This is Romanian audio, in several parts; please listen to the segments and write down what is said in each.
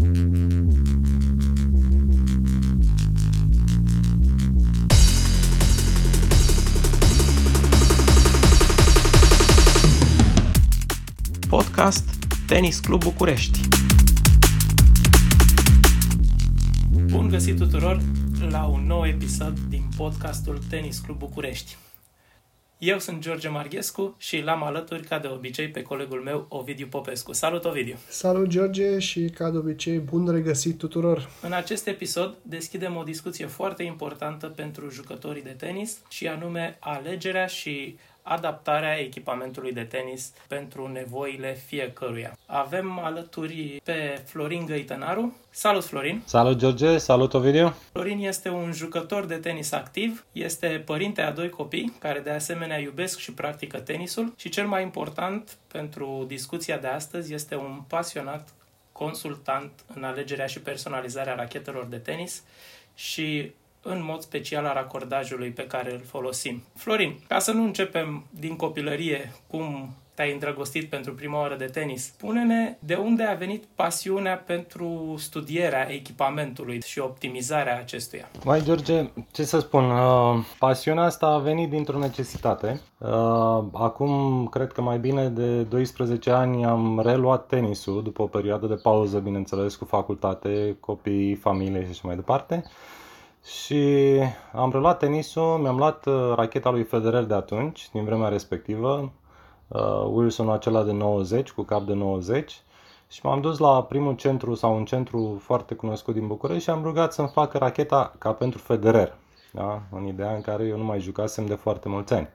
Podcast Tenis Club București. Bun găsit tuturor la un nou episod din podcastul Tenis Club București. Eu sunt George Marghescu și l-am alături, ca de obicei, pe colegul meu, Ovidiu Popescu. Salut, Ovidiu! Salut, George, și ca de obicei, bun regăsit tuturor! În acest episod deschidem o discuție foarte importantă pentru jucătorii de tenis și anume alegerea și adaptarea echipamentului de tenis pentru nevoile fiecăruia. Avem alături pe Florin Găitănaru. Salut, Florin! Salut, George! Salut, Ovidiu! Florin este un jucător de tenis activ, este părinte a doi copii care de asemenea iubesc și practică tenisul și cel mai important pentru discuția de astăzi este un pasionat consultant în alegerea și personalizarea rachetelor de tenis și în mod special a racordajului pe care îl folosim. Florin, ca să nu începem din copilărie cum te-ai îndrăgostit pentru prima oară de tenis, spune-ne de unde a venit pasiunea pentru studierea echipamentului și optimizarea acestuia. Mai George, ce să spun, uh, pasiunea asta a venit dintr-o necesitate. Uh, acum, cred că mai bine de 12 ani am reluat tenisul după o perioadă de pauză, bineînțeles, cu facultate, copii, familie și așa mai departe. Și am reluat tenisul, mi-am luat uh, racheta lui Federer de atunci, din vremea respectivă, uh, Wilson acela de 90, cu cap de 90, și m-am dus la primul centru sau un centru foarte cunoscut din București și am rugat să-mi facă racheta ca pentru Federer, da? în ideea în care eu nu mai jucasem de foarte mulți ani.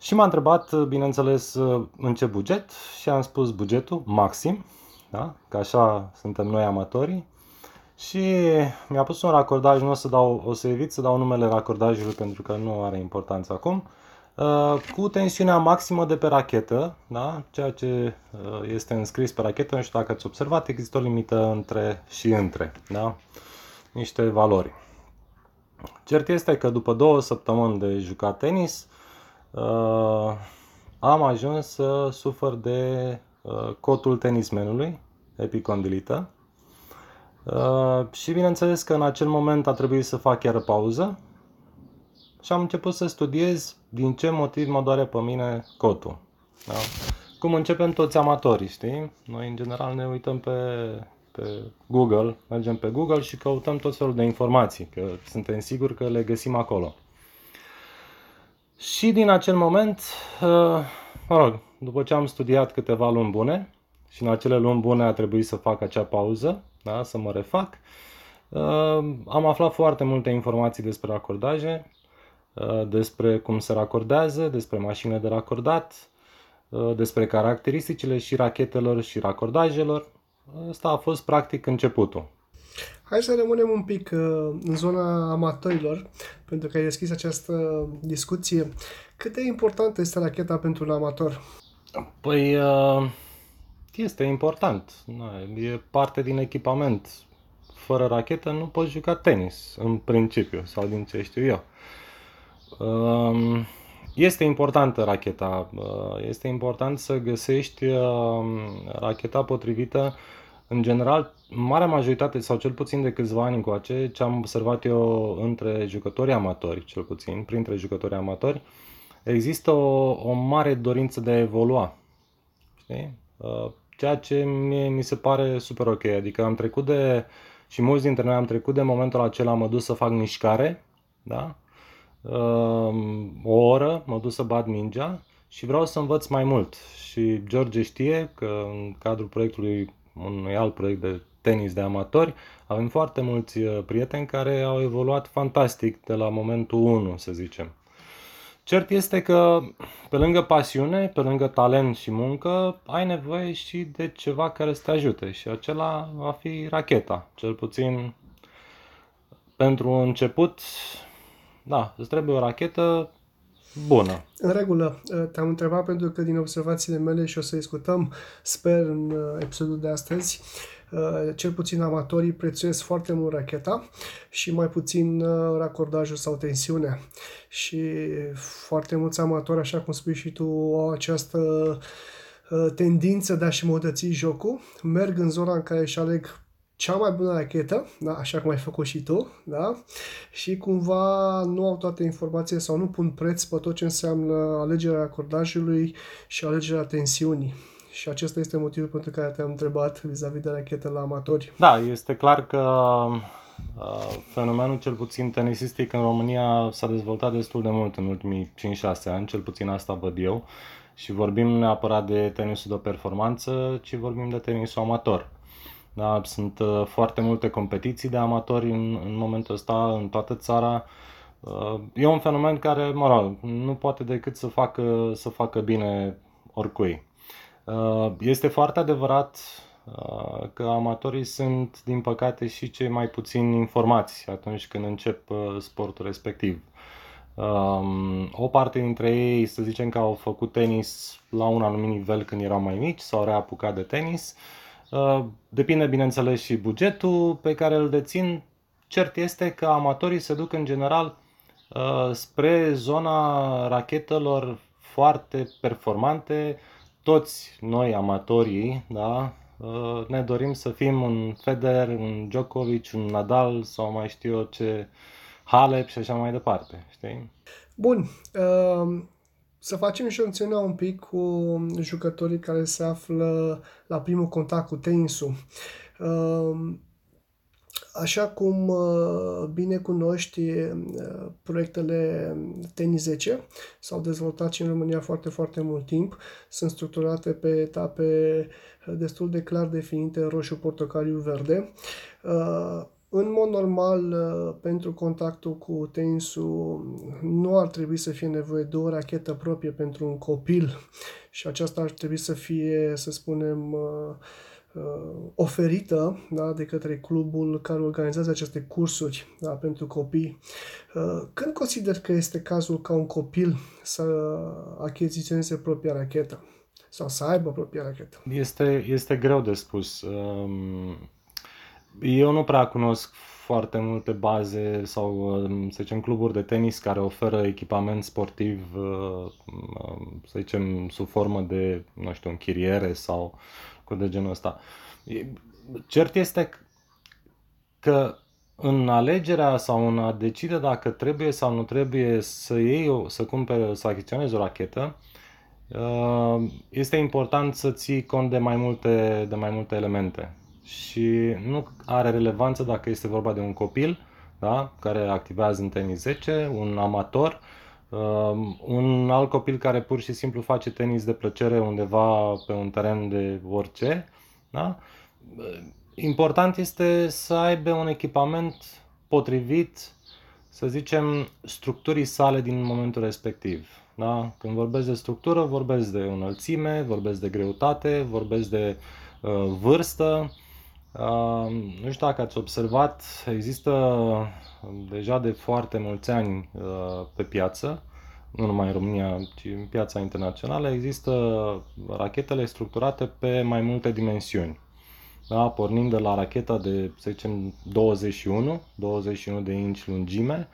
Și m-a întrebat, bineînțeles, în ce buget și am spus bugetul maxim, da? că așa suntem noi amatorii, și mi-a pus un racordaj, nu o să, dau, o să evit să dau numele racordajului pentru că nu are importanță acum, uh, cu tensiunea maximă de pe rachetă, da? ceea ce uh, este înscris pe rachetă, nu știu dacă ați observat, există o limită între și între, da? niște valori. Cert este că după două săptămâni de jucat tenis, uh, am ajuns să sufăr de cotul tenismenului, epicondilită, Uh, și bineînțeles că în acel moment a trebuit să fac chiar pauză și am început să studiez din ce motiv mă doare pe mine cotul. Da? Cum începem toți amatorii, știi? Noi în general ne uităm pe, pe Google, mergem pe Google și căutăm tot felul de informații, că suntem siguri că le găsim acolo. Și din acel moment, uh, mă rog, după ce am studiat câteva luni bune și în acele luni bune a trebuit să fac acea pauză, da? să mă refac. Uh, am aflat foarte multe informații despre racordaje, uh, despre cum se racordează, despre mașinile de racordat, uh, despre caracteristicile și rachetelor și racordajelor. Asta a fost practic începutul. Hai să rămânem un pic în zona amatorilor, pentru că ai deschis această discuție. Cât de importantă este racheta pentru un amator? Păi, uh, este important. E parte din echipament. Fără rachetă nu poți juca tenis, în principiu, sau din ce știu eu. Um, este importantă racheta. Uh, este important să găsești um, racheta potrivită. În general, marea majoritate, sau cel puțin de câțiva ani încoace, ce am observat eu între jucătorii amatori, cel puțin, printre jucătorii amatori, există o, o mare dorință de a evolua. Știi? Uh, ceea ce mie mi se pare super ok. Adică am trecut de, și mulți dintre noi am trecut de momentul acela, am dus să fac mișcare, da? Ehm, o oră, mă duc să bat mingea și vreau să învăț mai mult. Și George știe că în cadrul proiectului, unui alt proiect de tenis de amatori, avem foarte mulți uh, prieteni care au evoluat fantastic de la momentul 1, să zicem. Cert este că pe lângă pasiune, pe lângă talent și muncă, ai nevoie și de ceva care să te ajute și acela va fi racheta. Cel puțin pentru început, da, îți trebuie o rachetă bună. În regulă, te-am întrebat pentru că din observațiile mele și o să discutăm, sper, în uh, episodul de astăzi, Uh, cel puțin amatorii prețuiesc foarte mult racheta și mai puțin uh, racordajul sau tensiunea. Și foarte mulți amatori, așa cum spui și tu, au această uh, tendință de a-și măutăți jocul, merg în zona în care își aleg cea mai bună rachetă, da? așa cum ai făcut și tu, da? și cumva nu au toate informațiile sau nu pun preț pe tot ce înseamnă alegerea acordajului și alegerea tensiunii. Și acesta este motivul pentru care te-am întrebat vis-a-vis de rachetă la amatori. Da, este clar că uh, fenomenul cel puțin tenisistic în România s-a dezvoltat destul de mult în ultimii 5-6 ani, cel puțin asta văd eu. Și vorbim neapărat de tenisul de performanță, ci vorbim de tenisul amator. Da, sunt uh, foarte multe competiții de amatori în, în momentul ăsta în toată țara. Uh, e un fenomen care, mă rog, nu poate decât să facă, să facă bine oricui. Uh, este foarte adevărat că amatorii sunt, din păcate, și cei mai puțin informați atunci când încep sportul respectiv. Um, o parte dintre ei, să zicem că au făcut tenis la un anumit nivel când erau mai mici, s-au reapucat de tenis. Uh, depinde, bineînțeles, și bugetul pe care îl dețin. Cert este că amatorii se duc în general uh, spre zona rachetelor foarte performante. Toți noi, amatorii, da, uh, ne dorim să fim un Federer, un Djokovic, un Nadal sau mai știu eu ce Halep și așa mai departe, știi? Bun, uh, să facem și o un pic cu jucătorii care se află la primul contact cu tenisul. Uh, Așa cum uh, bine cunoști uh, proiectele Tenis 10, s-au dezvoltat și în România foarte, foarte mult timp. Sunt structurate pe etape destul de clar definite, roșu, portocaliu, verde. În mod normal, uh, pentru contactul cu tenisul, nu ar trebui să fie nevoie de o rachetă proprie pentru un copil și aceasta ar trebui să fie, să spunem, uh, uh, oferită da, de către clubul care organizează aceste cursuri da, pentru copii. Când consider că este cazul ca un copil să achiziționeze propria rachetă sau să aibă propria rachetă? Este, este greu de spus. Um eu nu prea cunosc foarte multe baze sau, um, să zicem, cluburi de tenis care oferă echipament sportiv, uh, um, să zicem, sub formă de, nu știu, închiriere sau cu de genul ăsta. Cert este că în alegerea sau în a decide dacă trebuie sau nu trebuie să iei, să cumpere, să achiziționezi o rachetă, uh, este important să ții cont de mai multe, de mai multe elemente și nu are relevanță dacă este vorba de un copil da? care activează în tenis 10, un amator, um, un alt copil care pur și simplu face tenis de plăcere undeva pe un teren de orice. Da? Important este să aibă un echipament potrivit, să zicem, structurii sale din momentul respectiv. Da? Când vorbesc de structură, vorbesc de înălțime, vorbesc de greutate, vorbesc de uh, vârstă, nu știu dacă ați observat, există deja de foarte mulți ani pe piață, nu numai în România, ci în piața internațională, există rachetele structurate pe mai multe dimensiuni. Da? Pornind de la racheta de, să zicem, 21, 21 de inci lungime,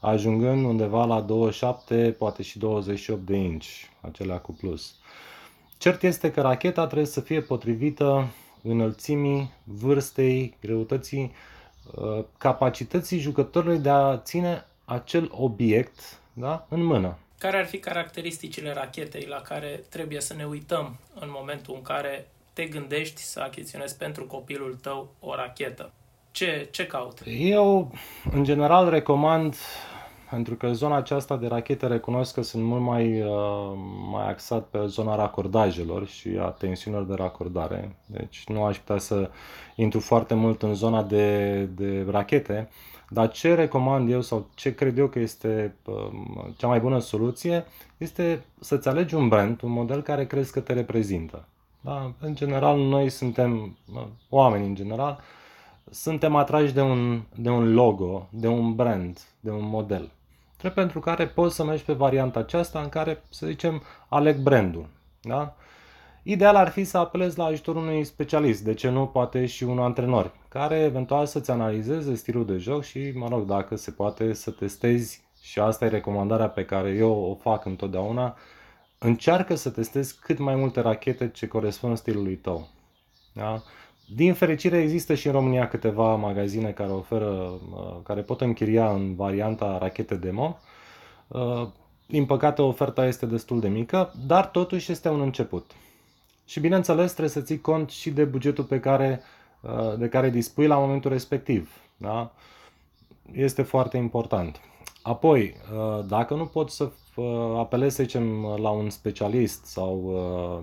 ajungând undeva la 27, poate și 28 de inci, acelea cu plus. Cert este că racheta trebuie să fie potrivită înălțimii, vârstei, greutății, uh, capacității jucătorului de a ține acel obiect da, în mână. Care ar fi caracteristicile rachetei la care trebuie să ne uităm în momentul în care te gândești să achiziționezi pentru copilul tău o rachetă? Ce, ce cauți? Eu, în general, recomand pentru că zona aceasta de rachete recunosc că sunt mult mai, uh, mai axat pe zona racordajelor și a tensiunilor de racordare. Deci nu aș putea să intru foarte mult în zona de, de rachete, dar ce recomand eu sau ce cred eu că este uh, cea mai bună soluție este să-ți alegi un brand, un model care crezi că te reprezintă. Da? În general, noi suntem, uh, oameni în general, suntem atrași de un, de un logo, de un brand, de un model pentru care poți să mergi pe varianta aceasta în care, să zicem, aleg brandul. Da? Ideal ar fi să apelezi la ajutorul unui specialist, de ce nu poate și un antrenor, care eventual să-ți analizeze stilul de joc și, mă rog, dacă se poate să testezi și asta e recomandarea pe care eu o fac întotdeauna, încearcă să testezi cât mai multe rachete ce corespund stilului tău. Da? Din fericire există și în România câteva magazine care oferă, uh, care pot închiria în varianta rachete demo. Uh, din păcate oferta este destul de mică, dar totuși este un început. Și bineînțeles trebuie să ții cont și de bugetul pe care, uh, de care dispui la momentul respectiv. Da? Este foarte important. Apoi, dacă nu poți să apelezi, să zicem, la un specialist sau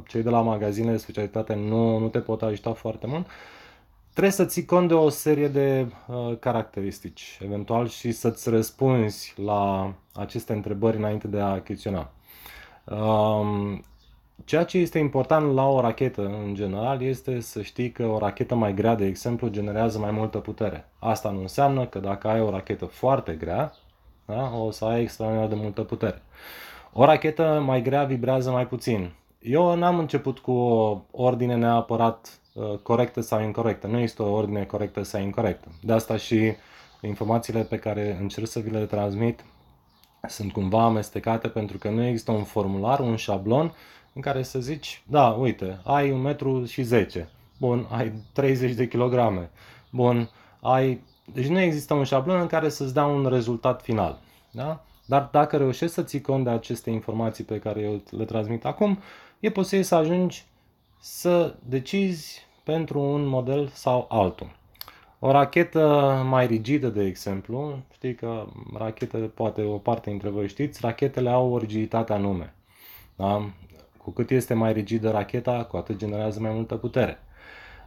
cei de la magazine de specialitate nu, nu te pot ajuta foarte mult, trebuie să ții cont de o serie de uh, caracteristici, eventual, și să-ți răspunzi la aceste întrebări înainte de a achiziționa. Um, ceea ce este important la o rachetă, în general, este să știi că o rachetă mai grea, de exemplu, generează mai multă putere. Asta nu înseamnă că dacă ai o rachetă foarte grea, da, o să ai extraordinar de multă putere. O rachetă mai grea vibrează mai puțin. Eu n-am început cu o ordine neapărat uh, corectă sau incorrectă. Nu este o ordine corectă sau incorrectă. De asta și informațiile pe care încerc să vi le transmit sunt cumva amestecate pentru că nu există un formular, un șablon în care să zici, da, uite, ai un metru și 10, bun, ai 30 de kilograme, bun, ai... Deci nu există un șablon în care să-ți dea un rezultat final. Da? Dar dacă reușești să ții cont de aceste informații pe care eu le transmit acum, e posibil să ajungi să decizi pentru un model sau altul. O rachetă mai rigidă, de exemplu, știi că rachetele, poate o parte dintre voi știți, rachetele au o rigiditate anume. Da? Cu cât este mai rigidă racheta, cu atât generează mai multă putere.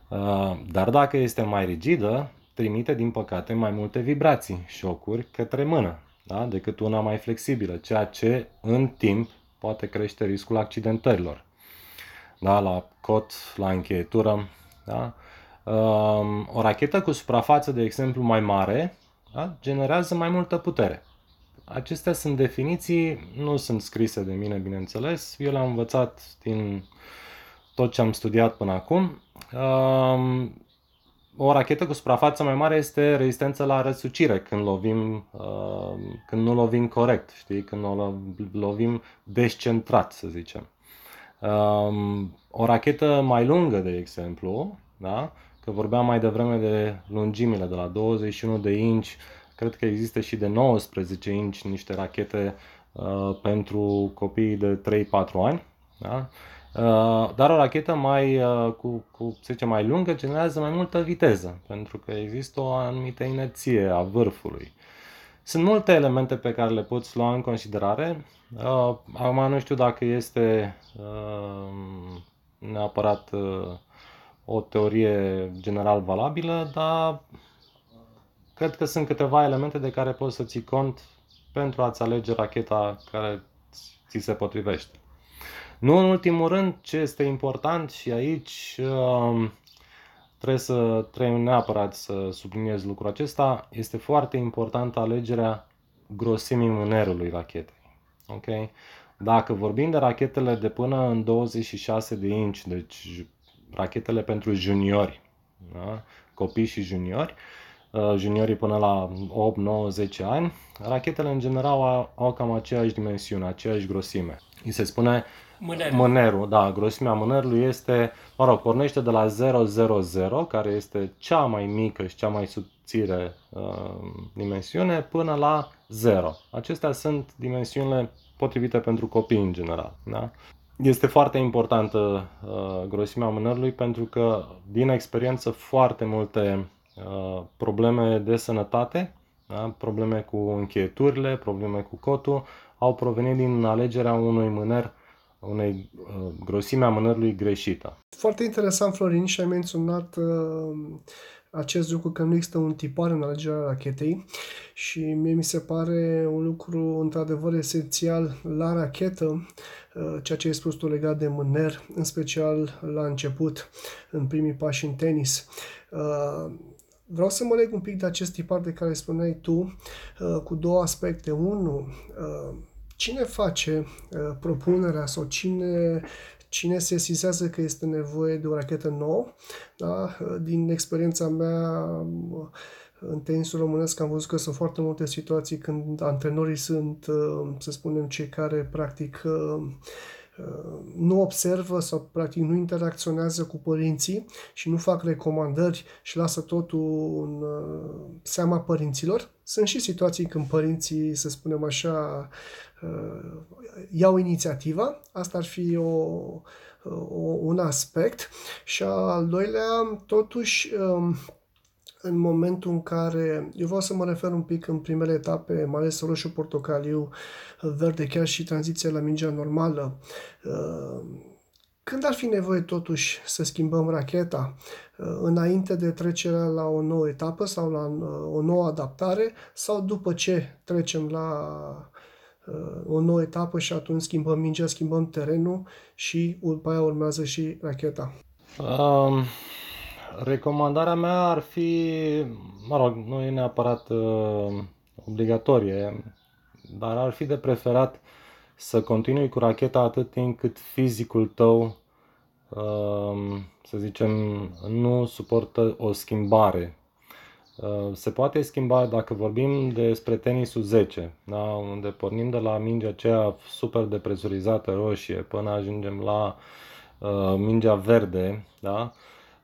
Uh, dar dacă este mai rigidă, trimite, din păcate, mai multe vibrații, șocuri către mână, da? decât una mai flexibilă, ceea ce în timp poate crește riscul accidentărilor. Da? La cot, la încheietură. Da? Um, o rachetă cu suprafață, de exemplu, mai mare, da? generează mai multă putere. Acestea sunt definiții, nu sunt scrise de mine, bineînțeles. Eu le-am învățat din tot ce am studiat până acum. Um, o rachetă cu suprafață mai mare este rezistență la răsucire când lovim, uh, când nu lovim corect, știi? Când o lovim descentrat, să zicem. Um, o rachetă mai lungă, de exemplu, da? că vorbeam mai devreme de lungimile de la 21 de inch, cred că există și de 19 inch niște rachete uh, pentru copiii de 3-4 ani. Da? Uh, dar o rachetă mai, uh, cu, cu, să zicem, mai lungă generează mai multă viteză, pentru că există o anumită inerție a vârfului. Sunt multe elemente pe care le poți lua în considerare. Uh, acum nu știu dacă este neapărat o teorie general valabilă, dar cred că sunt câteva elemente de care poți să ții cont pentru a-ți alege racheta care ți se potrivește. Nu în ultimul rând, ce este important și aici um, trebuie să trebuie neapărat să subliniez lucrul acesta, este foarte importantă alegerea grosimii mânerului rachetei. Ok? Dacă vorbim de rachetele de până în 26 de inch, deci rachetele pentru juniori, da? copii și juniori, uh, juniorii până la 8, 9, 10 ani, rachetele în general au, au cam aceeași dimensiune, aceeași grosime. Îi se spune Mânerul. Mânerul, da, grosimea mânerului este, mă rog, pornește de la 000, care este cea mai mică și cea mai subțire uh, dimensiune, până la 0. Acestea sunt dimensiunile potrivite pentru copii în general. Da? Este foarte importantă uh, grosimea mânerului pentru că, din experiență, foarte multe uh, probleme de sănătate, da? probleme cu încheieturile, probleme cu cotul, au provenit din alegerea unui mâner unei uh, grosime a mânerului greșită. Foarte interesant, Florin, și ai menționat uh, acest lucru că nu există un tipar în alegerea rachetei și mie mi se pare un lucru într-adevăr esențial la rachetă, uh, ceea ce ai spus tu legat de mâner, în special la început, în primii pași în tenis. Uh, vreau să mă leg un pic de acest tipar de care spuneai tu, uh, cu două aspecte. Unu, uh, cine face uh, propunerea sau cine, cine se sesizează că este nevoie de o rachetă nouă. Da? Uh, din experiența mea uh, în tenisul românesc am văzut că sunt foarte multe situații când antrenorii sunt, uh, să spunem, cei care practic nu observă sau practic nu interacționează cu părinții și nu fac recomandări și lasă totul în seama părinților. Sunt și situații când părinții, să spunem așa, iau inițiativa. Asta ar fi o, o, un aspect. Și al doilea, totuși, um, în momentul în care, eu vreau să mă refer un pic în primele etape, mai ales roșu, portocaliu, verde, chiar și tranziția la mingea normală, um, când ar fi nevoie totuși să schimbăm racheta uh, înainte de trecerea la o nouă etapă sau la uh, o nouă adaptare sau după ce trecem la o nouă etapă și atunci schimbăm mingea, schimbăm terenul și după aia urmează și racheta. Um, recomandarea mea ar fi, mă rog, nu e neapărat uh, obligatorie, dar ar fi de preferat să continui cu racheta atât timp cât fizicul tău, uh, să zicem, nu suportă o schimbare Uh, se poate schimba dacă vorbim despre tenisul 10, da? unde pornim de la mingea aceea super depresurizată roșie până ajungem la uh, mingea verde. Da?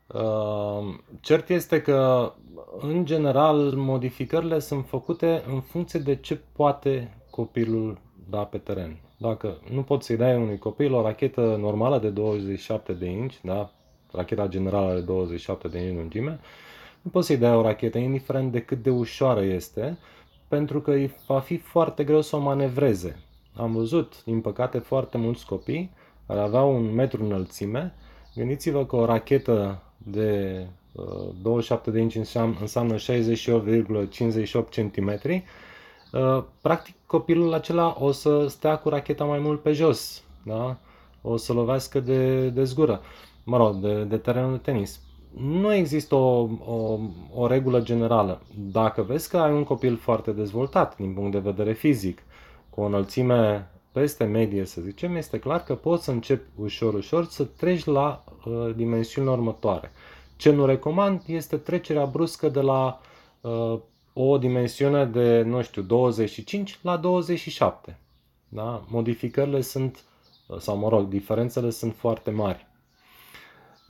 Uh, cert este că, în general, modificările sunt făcute în funcție de ce poate copilul da pe teren. Dacă nu poți să-i dai unui copil o rachetă normală de 27 de inch, da? racheta generală are 27 de inch lungime, nu poți să-i dai o rachetă, indiferent de cât de ușoară este, pentru că îi va fi foarte greu să o manevreze. Am văzut, din păcate, foarte mulți copii care aveau un metru înălțime. Gândiți-vă că o rachetă de uh, 27 de inci înseamnă 68,58 cm. Uh, practic, copilul acela o să stea cu racheta mai mult pe jos, da? o să lovească de, de zgură, mă rog, de, de terenul de tenis nu există o, o, o regulă generală. Dacă vezi că ai un copil foarte dezvoltat din punct de vedere fizic, cu o înălțime peste medie, să zicem, este clar că poți să începi ușor, ușor să treci la uh, dimensiunile următoare. Ce nu recomand este trecerea bruscă de la uh, o dimensiune de, nu știu, 25 la 27. Da? Modificările sunt, sau mă rog, diferențele sunt foarte mari.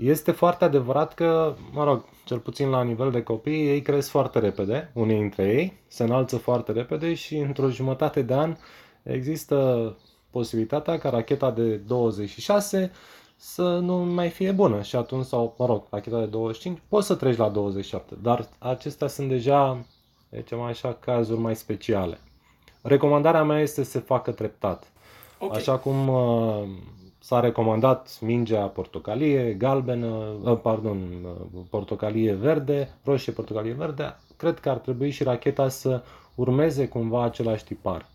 Este foarte adevărat că, mă rog, cel puțin la nivel de copii, ei cresc foarte repede, unii dintre ei, se înalță foarte repede și într-o jumătate de an există posibilitatea ca racheta de 26 să nu mai fie bună și atunci, sau, mă rog, racheta de 25, poți să treci la 27, dar acestea sunt deja, zicem așa, cazuri mai speciale. Recomandarea mea este să se facă treptat. Okay. Așa cum uh, s-a recomandat mingea portocalie, galbenă, uh, pardon, uh, portocalie verde, roșie, portocalie verde, cred că ar trebui și racheta să urmeze cumva același tipar.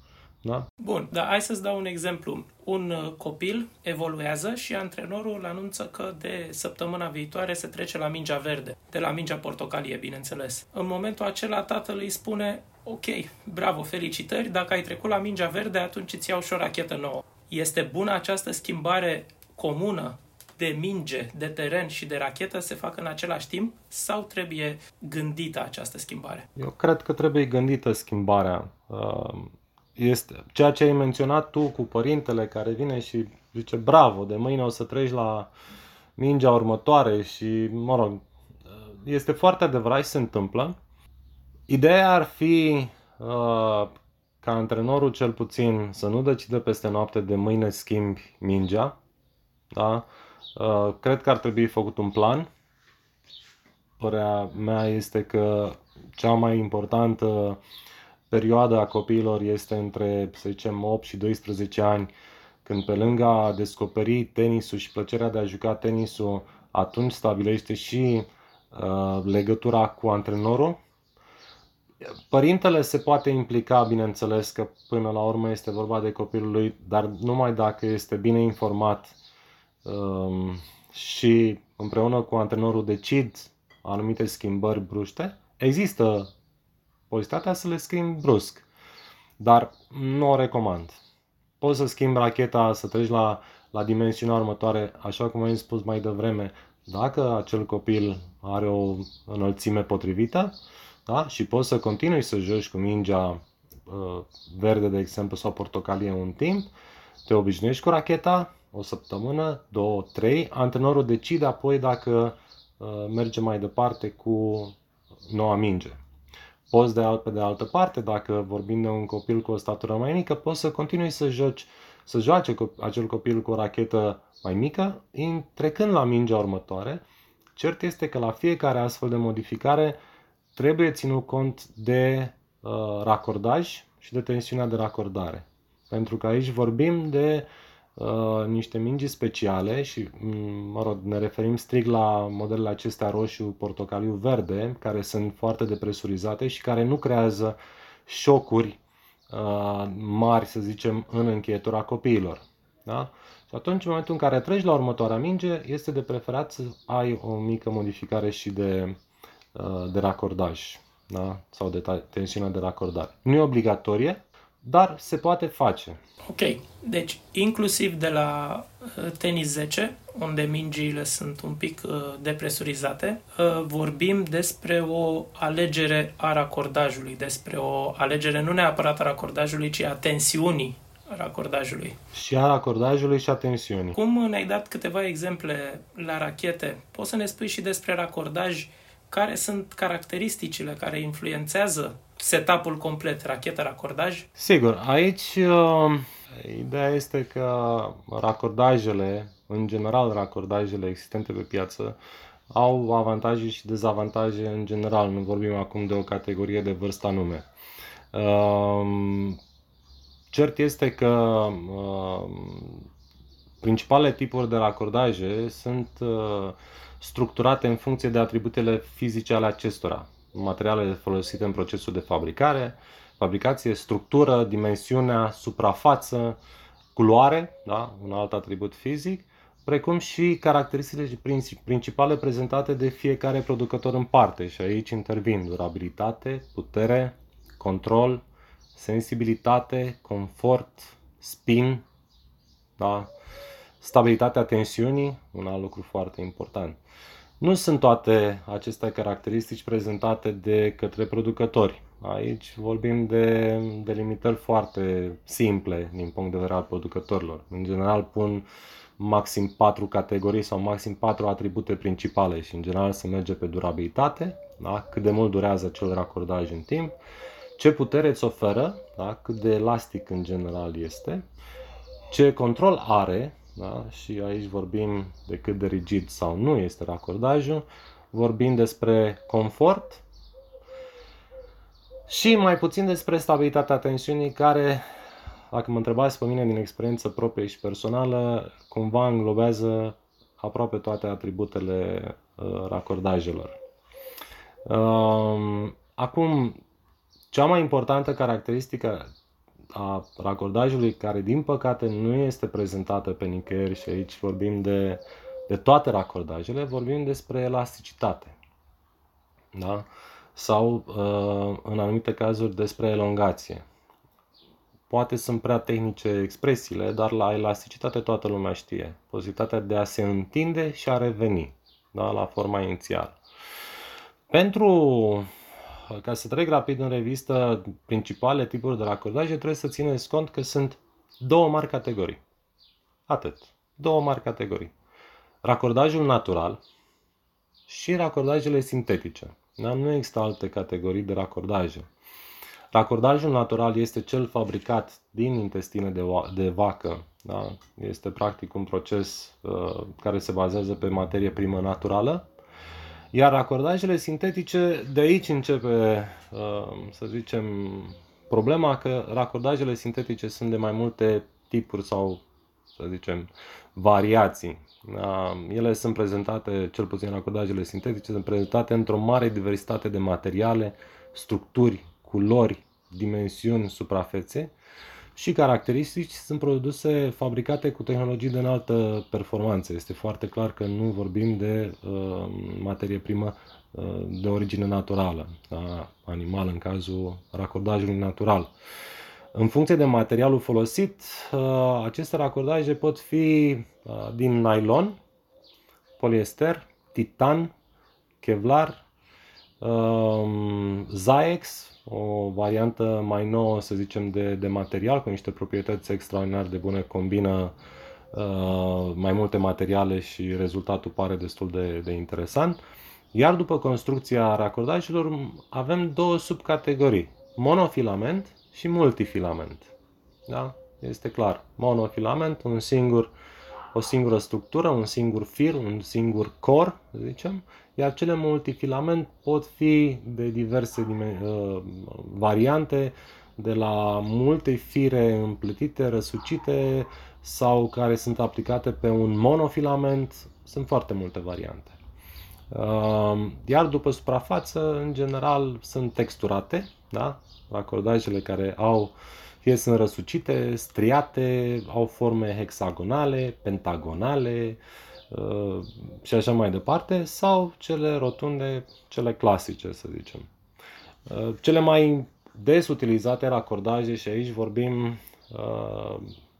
Da? Bun, dar hai să-ți dau un exemplu. Un uh, copil evoluează și antrenorul anunță că de săptămâna viitoare se trece la mingea verde, de la mingea portocalie, bineînțeles. În momentul acela tatăl îi spune, ok, bravo, felicitări, dacă ai trecut la mingea verde, atunci îți iau și o rachetă nouă. Este bună această schimbare comună de minge, de teren și de rachetă se fac în același timp sau trebuie gândită această schimbare? Eu cred că trebuie gândită schimbarea. Uh, este ceea ce ai menționat tu cu părintele care vine și zice bravo, de mâine o să treci la mingea următoare și, mă rog, este foarte adevărat și se întâmplă. Ideea ar fi uh, ca antrenorul cel puțin să nu decide peste noapte de mâine schimbi mingea. Da? Uh, cred că ar trebui făcut un plan. Părerea mea este că cea mai importantă perioadă a copiilor este între, să zicem, 8 și 12 ani, când pe lângă a descoperi tenisul și plăcerea de a juca tenisul, atunci stabilește și uh, legătura cu antrenorul Părintele se poate implica, bineînțeles, că până la urmă este vorba de copilul lui, dar numai dacă este bine informat um, și împreună cu antrenorul decid anumite schimbări bruște, există posibilitatea să le schimbi brusc, dar nu o recomand. Poți să schimbi racheta, să treci la, la dimensiunea următoare, așa cum am spus mai devreme, dacă acel copil are o înălțime potrivită, da? Și poți să continui să joci cu mingea uh, verde, de exemplu, sau portocalie un timp, te obișnuiești cu racheta, o săptămână, două, trei. Antrenorul decide apoi dacă uh, merge mai departe cu noua minge. Poți de, alt, pe de altă parte, dacă vorbim de un copil cu o statură mai mică, poți să continui să joci să joace acel copil cu o rachetă mai mică, trecând la mingea următoare. Cert este că la fiecare astfel de modificare trebuie ținut cont de uh, racordaj și de tensiunea de racordare. Pentru că aici vorbim de uh, niște mingi speciale și, mm, mă rog, ne referim strict la modelele acestea roșu, portocaliu, verde, care sunt foarte depresurizate și care nu creează șocuri uh, mari, să zicem, în încheietura copiilor. Da? Și atunci, în momentul în care treci la următoarea minge, este de preferat să ai o mică modificare și de, uh, de racordaj da? sau de tensiune de racordare. Nu e obligatorie, dar se poate face. Ok, deci inclusiv de la uh, tenis 10, unde mingiile sunt un pic uh, depresurizate, uh, vorbim despre o alegere a racordajului, despre o alegere nu neapărat a racordajului, ci a tensiunii racordajului. Și a racordajului și a tensiunii. Cum ne-ai dat câteva exemple la rachete, poți să ne spui și despre racordaj care sunt caracteristicile care influențează setup-ul complet, rachetă, racordaj? Sigur, aici uh, ideea este că racordajele, în general racordajele existente pe piață, au avantaje și dezavantaje în general, nu vorbim acum de o categorie de vârstă anume. Uh, cert este că uh, principalele tipuri de racordaje sunt structurate în funcție de atributele fizice ale acestora materialele folosite în procesul de fabricare, fabricație, structură, dimensiunea, suprafață, culoare, da? un alt atribut fizic, precum și caracteristicile principale prezentate de fiecare producător în parte și aici intervin durabilitate, putere, control, sensibilitate, confort, spin, da? Stabilitatea tensiunii, un alt lucru foarte important. Nu sunt toate aceste caracteristici prezentate de către producători. Aici vorbim de delimitări foarte simple din punct de vedere al producătorilor. În general pun maxim 4 categorii sau maxim 4 atribute principale și în general se merge pe durabilitate, da? cât de mult durează acel racordaj în timp, ce putere îți oferă, da? cât de elastic în general este, ce control are, da? și aici vorbim de cât de rigid sau nu este racordajul, vorbim despre confort și mai puțin despre stabilitatea tensiunii care, dacă mă întrebați pe mine din experiență proprie și personală, cumva înglobează aproape toate atributele uh, racordajelor. Uh, acum, cea mai importantă caracteristică a racordajului care din păcate nu este prezentată pe nicăieri și aici vorbim de, de toate racordajele, vorbim despre elasticitate. Da? Sau uh, în anumite cazuri despre elongație. Poate sunt prea tehnice expresiile, dar la elasticitate toată lumea știe. Posibilitatea de a se întinde și a reveni da? la forma inițială. Pentru ca să trec rapid în revistă principale tipuri de racordaje, trebuie să țineți cont că sunt două mari categorii. Atât. Două mari categorii. Racordajul natural și racordajele sintetice. Da? Nu există alte categorii de racordaje. Racordajul natural este cel fabricat din intestine de, de vacă. Da? Este practic un proces uh, care se bazează pe materie primă naturală iar acordajele sintetice, de aici începe, uh, să zicem, problema că racordajele sintetice sunt de mai multe tipuri sau, să zicem, variații. Uh, ele sunt prezentate, cel puțin racordajele sintetice, sunt prezentate într-o mare diversitate de materiale, structuri, culori, dimensiuni, suprafețe și caracteristici sunt produse fabricate cu tehnologii de înaltă performanță. Este foarte clar că nu vorbim de uh, materie primă uh, de origine naturală, da? animal în cazul racordajului natural. În funcție de materialul folosit, uh, aceste racordaje pot fi uh, din nylon, poliester, titan, kevlar, uh, Zaex, o variantă mai nouă, să zicem, de, de material, cu niște proprietăți extraordinar de bune, combină uh, mai multe materiale și rezultatul pare destul de, de interesant. Iar după construcția racordajelor avem două subcategorii, monofilament și multifilament. Da? Este clar, monofilament, un singur, o singură structură, un singur fir, un singur cor, zicem, iar cele multifilament pot fi de diverse uh, variante, de la multe fire împletite, răsucite sau care sunt aplicate pe un monofilament. Sunt foarte multe variante. Uh, iar după suprafață, în general, sunt texturate, da? acordajele care au fie sunt răsucite, striate, au forme hexagonale, pentagonale, Uh, și așa mai departe, sau cele rotunde, cele clasice, să zicem. Uh, cele mai des utilizate racordaje și aici vorbim uh,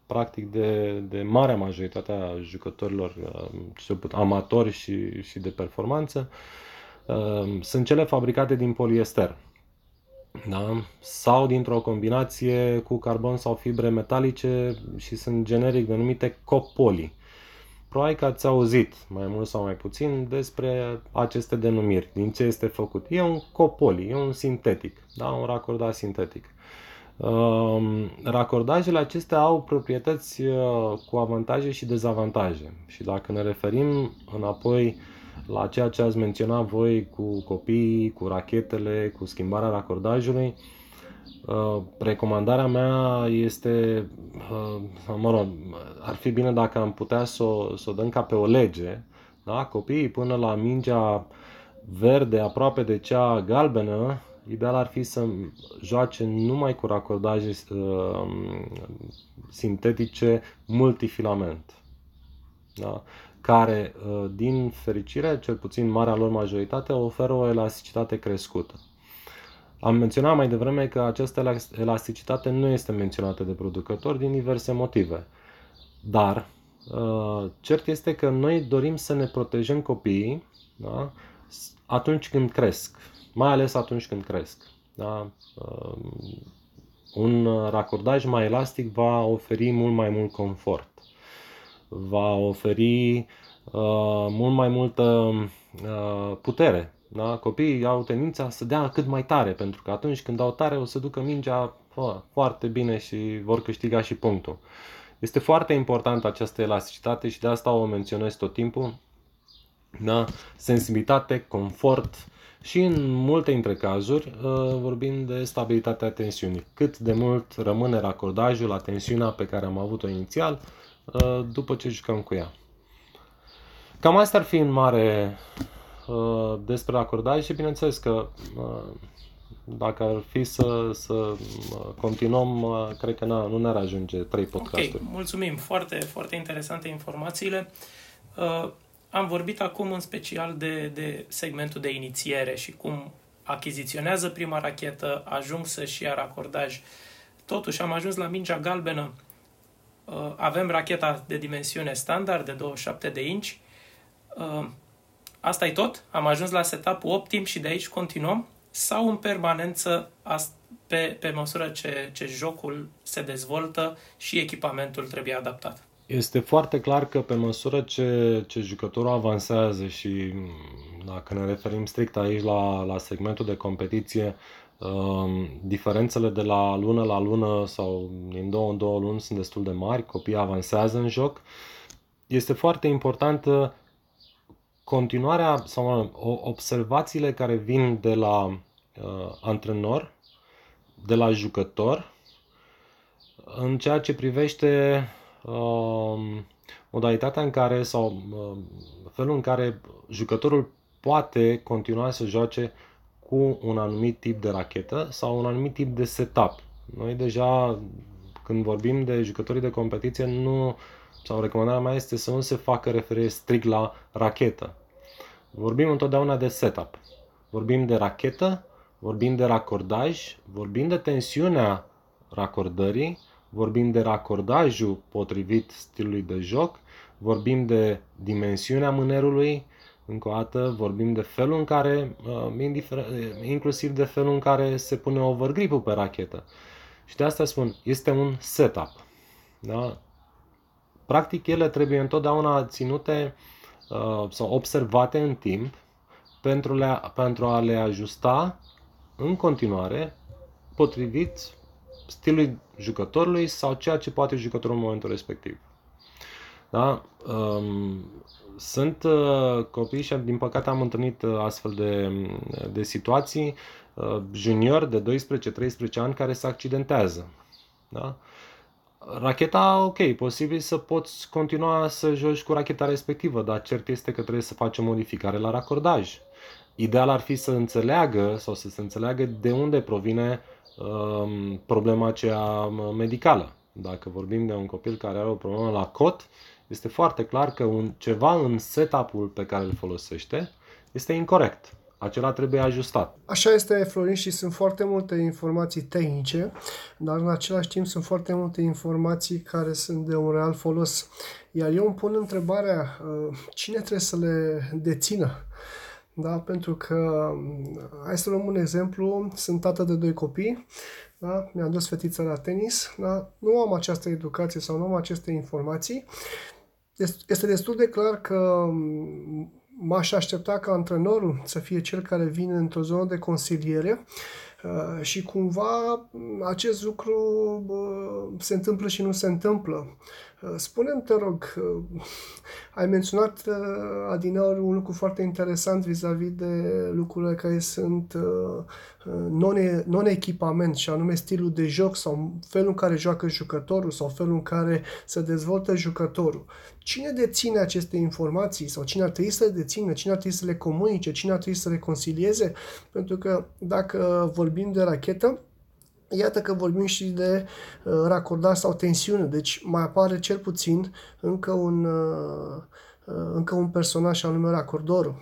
practic de, de marea majoritate a jucătorilor amatori și, și de performanță, sunt cele fabricate din poliester. Da? Sau dintr-o combinație cu carbon sau fibre metalice și sunt generic denumite copoli. Probabil că ați auzit mai mult sau mai puțin despre aceste denumiri, din ce este făcut. E un copoli, e un sintetic, da? un racordat sintetic. Uh, racordajele acestea au proprietăți uh, cu avantaje și dezavantaje. Și dacă ne referim înapoi la ceea ce ați menționat voi cu copiii, cu rachetele, cu schimbarea racordajului, uh, Uh, recomandarea mea este, uh, mă rog, ar fi bine dacă am putea să o, să o dăm ca pe o lege, da? copiii până la mingea verde aproape de cea galbenă, ideal ar fi să joace numai cu racordaje uh, sintetice multifilament. Da? Care, uh, din fericire, cel puțin marea lor majoritate, oferă o elasticitate crescută. Am menționat mai devreme că această elasticitate nu este menționată de producător din diverse motive. Dar uh, cert este că noi dorim să ne protejăm copiii da? atunci când cresc, mai ales atunci când cresc. Da? Uh, un racordaj mai elastic va oferi mult mai mult confort, va oferi uh, mult mai multă putere da? Copiii au tendința să dea cât mai tare, pentru că atunci când dau tare o să ducă mingea fă, foarte bine și vor câștiga și punctul. Este foarte importantă această elasticitate și de asta o menționez tot timpul. Da? Sensibilitate, confort și în multe dintre cazuri uh, vorbim de stabilitatea tensiunii. Cât de mult rămâne racordajul la tensiunea pe care am avut-o inițial uh, după ce jucăm cu ea. Cam asta ar fi în mare Uh, despre acordaj și bineînțeles că uh, dacă ar fi să, să uh, continuăm, cred că nu ne-ar ajunge trei podcasturi. Ok, mulțumim. Foarte, foarte interesante informațiile. Uh, am vorbit acum în special de, de segmentul de inițiere și cum achiziționează prima rachetă, ajung să-și ia acordaj. Totuși am ajuns la mingea galbenă. Uh, avem racheta de dimensiune standard de 27 de inci. Uh, asta e tot? Am ajuns la setup optim și de aici continuăm? Sau în permanență pe, pe măsură ce, ce jocul se dezvoltă și echipamentul trebuie adaptat? Este foarte clar că pe măsură ce, ce jucătorul avansează și dacă ne referim strict aici la, la segmentul de competiție, um, diferențele de la lună la lună sau din două în două luni sunt destul de mari, copiii avansează în joc. Este foarte importantă continuarea sau observațiile care vin de la uh, antrenor, de la jucător, în ceea ce privește uh, modalitatea în care sau uh, felul în care jucătorul poate continua să joace cu un anumit tip de rachetă sau un anumit tip de setup. Noi deja, când vorbim de jucătorii de competiție, nu sau recomandarea mea este să nu se facă referire strict la rachetă. Vorbim întotdeauna de setup. Vorbim de rachetă, vorbim de racordaj, vorbim de tensiunea racordării, vorbim de racordajul potrivit stilului de joc, vorbim de dimensiunea mânerului, încă o dată vorbim de felul în care, uh, inclusiv de felul în care se pune overgrip-ul pe rachetă. Și de asta spun, este un setup. Da? practic ele trebuie întotdeauna ținute uh, sau observate în timp pentru, le, pentru a le ajusta în continuare potrivit stilului jucătorului sau ceea ce poate jucătorul în momentul respectiv. Da? Um, sunt uh, copii și din păcate am întâlnit uh, astfel de, de situații uh, juniori de 12-13 ani care se accidentează. Da? Racheta, ok, posibil să poți continua să joci cu racheta respectivă, dar cert este că trebuie să faci o modificare la racordaj. Ideal ar fi să înțeleagă sau să se înțeleagă de unde provine um, problema aceea medicală. Dacă vorbim de un copil care are o problemă la cot, este foarte clar că un, ceva în setup-ul pe care îl folosește este incorrect. Acela trebuie ajustat. Așa este, Florin, și sunt foarte multe informații tehnice, dar în același timp sunt foarte multe informații care sunt de un real folos. Iar eu îmi pun întrebarea, uh, cine trebuie să le dețină? Da? Pentru că, hai să luăm un exemplu, sunt tată de doi copii, da? mi-am dus fetița la tenis, da? nu am această educație sau nu am aceste informații. Este destul de clar că m-aș aștepta ca antrenorul să fie cel care vine într-o zonă de consiliere uh, și cumva acest lucru se întâmplă și nu se întâmplă. Uh, spune-mi, te rog, uh, ai menționat uh, adineori un lucru foarte interesant vis-a-vis de lucrurile care sunt non-echipament și anume stilul de joc sau felul în care joacă jucătorul sau felul în care se dezvoltă jucătorul. Cine deține aceste informații sau cine ar trebui să le dețină, cine ar trebui să le comunice, cine ar trebui să le concilieze? Pentru că dacă vorbim de rachetă, Iată că vorbim și de uh, racordare sau tensiune, deci mai apare cel puțin încă un, uh, uh, încă un personaj anume racordorul.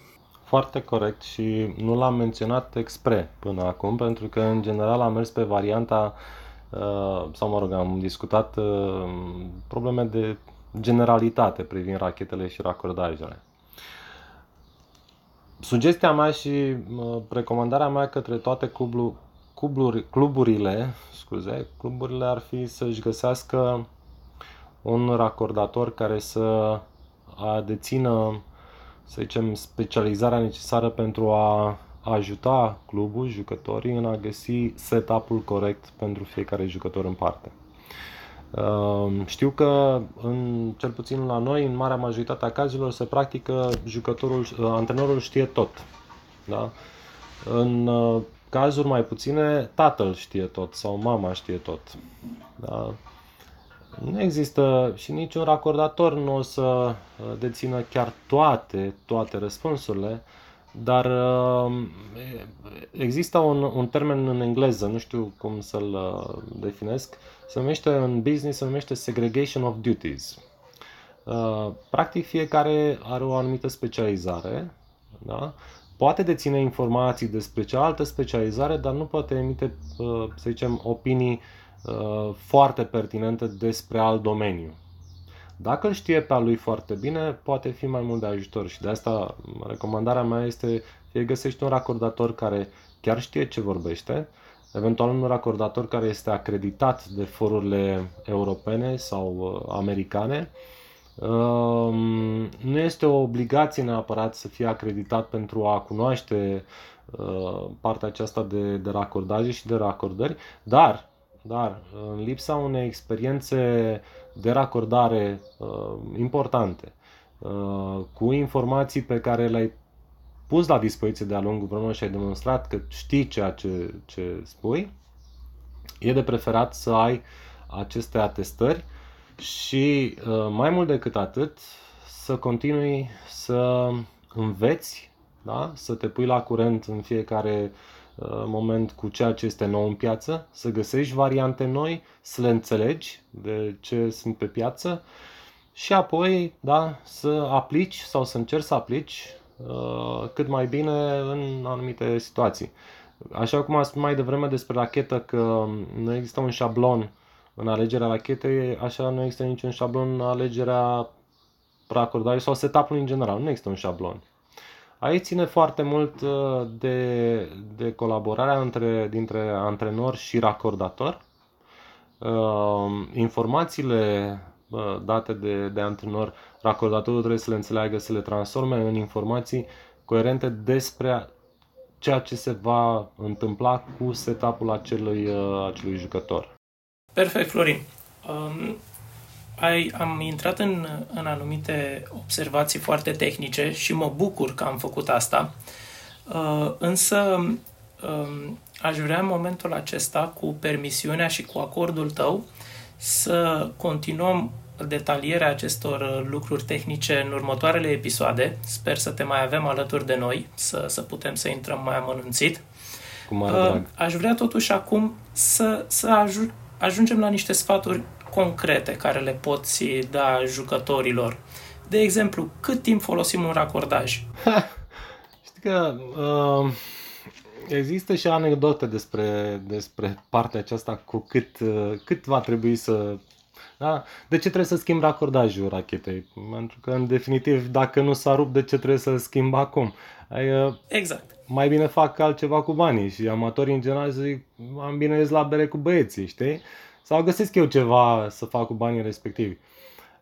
Foarte corect și nu l-am menționat expre până acum, pentru că în general am mers pe varianta, uh, sau mă rog, am discutat uh, probleme de generalitate privind rachetele și racordajele. Sugestia mea și uh, recomandarea mea către toate clubul, cluburi, cluburile, scuze, cluburile ar fi să-și găsească un racordator care să dețină, să zicem, specializarea necesară pentru a ajuta clubul, jucătorii, în a găsi setup-ul corect pentru fiecare jucător în parte. Ehm, știu că, în, cel puțin la noi, în marea majoritate a cazurilor, se practică jucătorul, antrenorul știe tot. Da? În cazuri mai puține, tatăl știe tot sau mama știe tot. Da? Nu există și niciun racordator nu o să uh, dețină chiar toate, toate răspunsurile, dar uh, există un, un termen în engleză, nu știu cum să-l uh, definesc, se numește în business, se numește segregation of duties. Practic fiecare are o anumită specializare, da? Poate deține informații despre cealaltă specializare, dar nu poate emite, uh, să zicem, opinii uh, foarte pertinente despre alt domeniu. Dacă îl știe pe al lui foarte bine, poate fi mai mult de ajutor și de asta recomandarea mea este fie găsești un racordator care chiar știe ce vorbește, eventual un racordator care este acreditat de forurile europene sau uh, americane, Ehm, nu este o obligație neapărat să fie acreditat pentru a cunoaște uh, partea aceasta de, de racordaje și de racordări, dar, dar în lipsa unei experiențe de racordare uh, importante, uh, cu informații pe care le-ai pus la dispoziție de-a lungul vremului și ai demonstrat că știi ceea ce, ce spui, e de preferat să ai aceste atestări și uh, mai mult decât atât, să continui să înveți, da? să te pui la curent în fiecare uh, moment cu ceea ce este nou în piață, să găsești variante noi, să le înțelegi de ce sunt pe piață și apoi da, să aplici sau să încerci să aplici uh, cât mai bine în anumite situații. Așa cum am spus mai devreme despre rachetă că nu există un șablon în alegerea rachetei, așa nu există niciun șablon în alegerea racordării sau setup în general, nu există un șablon. Aici ține foarte mult uh, de, de colaborarea între, dintre antrenor și racordator. Uh, informațiile date de, de antrenor, racordatorul trebuie să le înțeleagă, să le transforme în informații coerente despre ceea ce se va întâmpla cu setup-ul acelui, uh, acelui jucător. Perfect, Florin. Um, ai, am intrat în, în anumite observații foarte tehnice și mă bucur că am făcut asta. Uh, însă um, aș vrea în momentul acesta, cu permisiunea și cu acordul tău, să continuăm detalierea acestor uh, lucruri tehnice în următoarele episoade. Sper să te mai avem alături de noi, să, să putem să intrăm mai amănunțit. Cu mare uh, drag. Aș vrea totuși acum să, să aj- ajungem la niște sfaturi concrete care le poți da jucătorilor. De exemplu, cât timp folosim un racordaj? Știi că uh, există și anecdote despre, despre partea aceasta cu cât, uh, cât va trebui să da? De ce trebuie să schimb racordajul rachetei? Pentru că, în definitiv, dacă nu s-a rupt, de ce trebuie să schimb acum? Ai, uh, exact. Mai bine fac altceva cu banii și amatorii în general zic, am bine ies la bere cu băieții, știi? Sau găsesc eu ceva să fac cu banii respectivi.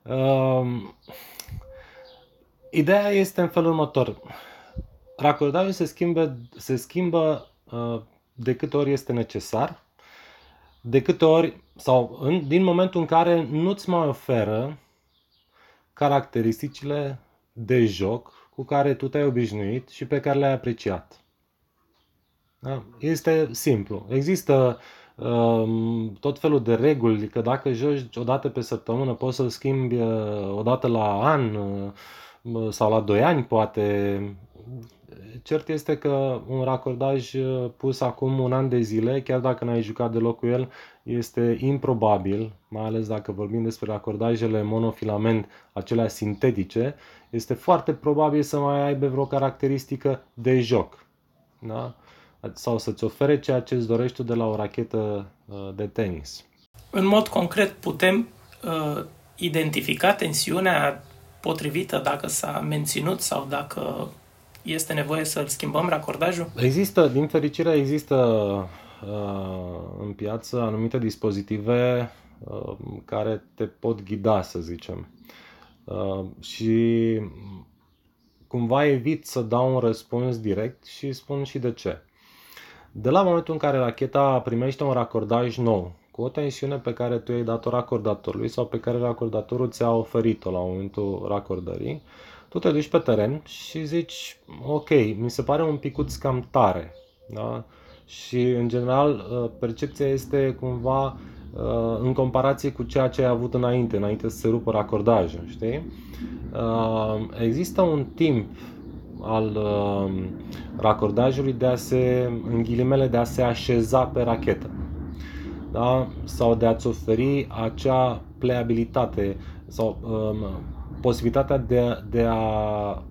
Uh, ideea este în felul următor. Racordajul se schimbă, se schimbă uh, de câte ori este necesar, de câte ori sau în, din momentul în care nu-ți mai oferă caracteristicile de joc cu care tu te-ai obișnuit și pe care le-ai apreciat. Da? Este simplu. Există um, tot felul de reguli, că dacă joci o dată pe săptămână poți să-l schimbi uh, o dată la an uh, sau la 2 ani poate. Cert este că un racordaj uh, pus acum un an de zile, chiar dacă n-ai jucat deloc cu el, este improbabil, mai ales dacă vorbim despre racordajele monofilament, acelea sintetice, este foarte probabil să mai aibă vreo caracteristică de joc. Da? Sau să-ți ofere ceea ce îți dorești de la o rachetă uh, de tenis. În mod concret, putem uh, identifica tensiunea potrivită dacă s-a menținut sau dacă este nevoie să-l schimbăm racordajul? Există, din fericire, există uh, în piață anumite dispozitive uh, care te pot ghida, să zicem. Uh, și cumva evit să dau un răspuns direct și spun și de ce. De la momentul în care racheta primește un racordaj nou, cu o tensiune pe care tu i-ai dat-o racordatorului sau pe care racordatorul ți-a oferit-o la momentul racordării, tu te duci pe teren și zici, ok, mi se pare un picuț cam tare. Da? Și, în general, uh, percepția este cumva uh, în comparație cu ceea ce ai avut înainte, înainte să se rupă racordajul, știi? Uh, există un timp al racordajului de a se, în ghilimele, de a se așeza pe rachetă. Da? Sau de a-ți oferi acea playabilitate sau um, posibilitatea de, de a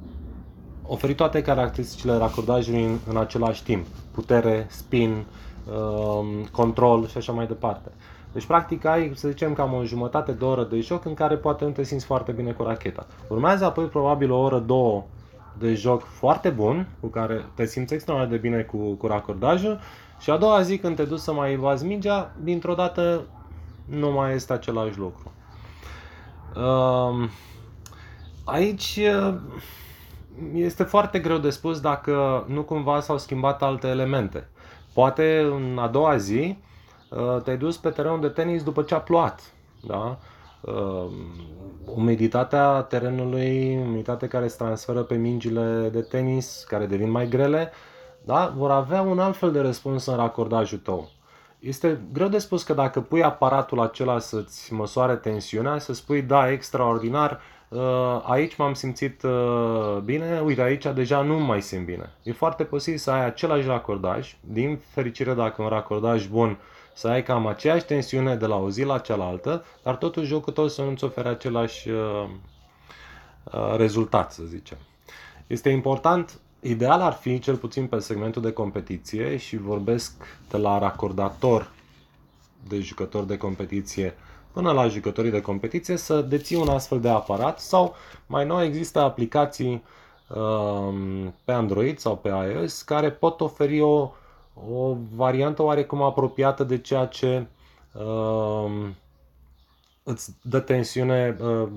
oferi toate caracteristicile racordajului în, în același timp. Putere, spin, um, control și așa mai departe. Deci, practic, ai, să zicem, cam o jumătate de oră de joc în care poate nu te simți foarte bine cu racheta. Urmează apoi probabil o oră, două de joc foarte bun, cu care te simți extraordinar de bine cu, cu racordajul și a doua zi când te duci să mai evazi mingea, dintr-o dată nu mai este același lucru. Um, aici este foarte greu de spus dacă nu cumva s-au schimbat alte elemente. Poate în a doua zi uh, te-ai dus pe terenul de tenis după ce a plouat. Da? Uh, umiditatea terenului, umiditate care se transferă pe mingile de tenis, care devin mai grele, da? vor avea un alt fel de răspuns în racordajul tău. Este greu de spus că dacă pui aparatul acela să-ți măsoare tensiunea, să spui da, extraordinar, Uh, aici m-am simțit uh, bine, uite, aici deja nu mai simt bine. E foarte posibil să ai același racordaj, din fericire dacă un racordaj bun, să ai cam aceeași tensiune de la o zi la cealaltă, dar totuși jocul tău să nu-ți ofere același uh, rezultat, să zicem. Este important, ideal ar fi, cel puțin pe segmentul de competiție, și vorbesc de la racordator de jucători de competiție, până la jucătorii de competiție să deții un astfel de aparat sau mai nou există aplicații um, pe Android sau pe iOS care pot oferi o, o variantă oarecum apropiată de ceea ce um, îți dă tensiune, uh,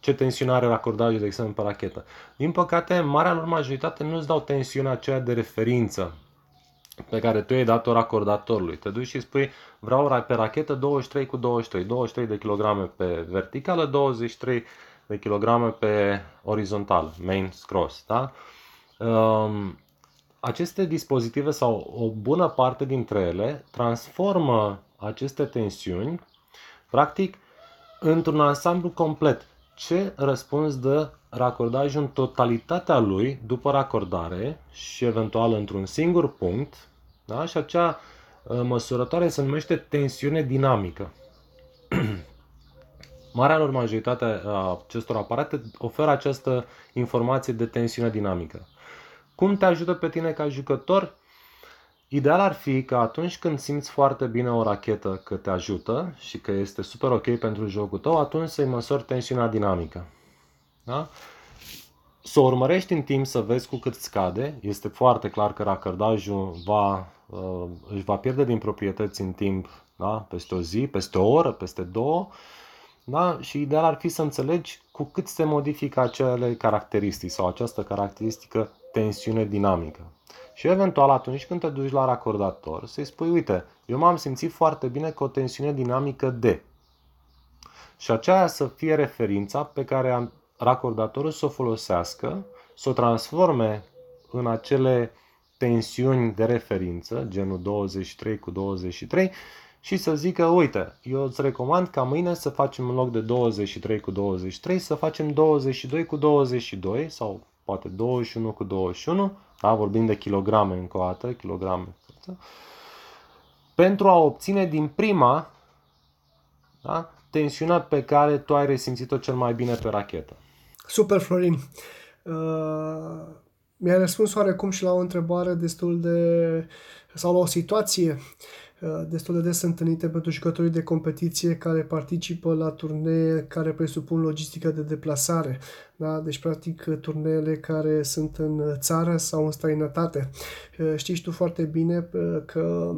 ce tensiune are racordajul, de exemplu, pe rachetă. Din păcate, marea lor majoritate nu îți dau tensiunea aceea de referință pe care tu ai dat-o racordatorului. Te duci și spui, vreau pe rachetă 23 cu 23, 23 de kg pe verticală, 23 de kg pe orizontal, main cross. Da? Um, aceste dispozitive sau o bună parte dintre ele transformă aceste tensiuni, practic, într-un ansamblu complet. Ce răspuns dă racordajul în totalitatea lui după racordare și eventual într-un singur punct, da? și acea uh, măsurătoare se numește tensiune dinamică. Marea lor majoritate a acestor aparate oferă această informație de tensiune dinamică. Cum te ajută pe tine ca jucător? Ideal ar fi că atunci când simți foarte bine o rachetă că te ajută și că este super ok pentru jocul tău, atunci să-i măsori tensiunea dinamică. Da? Să o urmărești în timp să vezi cu cât scade. Este foarte clar că racărdajul va, uh, își va pierde din proprietăți în timp, da? peste o zi, peste o oră, peste două. Da? Și ideal ar fi să înțelegi cu cât se modifică acele caracteristici sau această caracteristică tensiune dinamică. Și eventual atunci când te duci la racordator să-i spui, uite, eu m-am simțit foarte bine cu o tensiune dinamică de. Și aceea să fie referința pe care racordatorul să o folosească, să o transforme în acele tensiuni de referință, genul 23 cu 23, și să zică, uite, eu îți recomand ca mâine să facem în loc de 23 cu 23, să facem 22 cu 22 sau poate 21 cu 21, da? vorbim de kilograme încă o dată, kilograme, pentru a obține din prima da? tensiunea pe care tu ai resimțit-o cel mai bine pe rachetă. Super, Florin. Uh, mi-ai răspuns oarecum și la o întrebare destul de... sau la o situație Uh, destul de des întâlnite pentru jucătorii de competiție care participă la turnee care presupun logistică de deplasare. Da? Deci, practic, turneele care sunt în țară sau în străinătate. Uh, știi tu foarte bine uh, că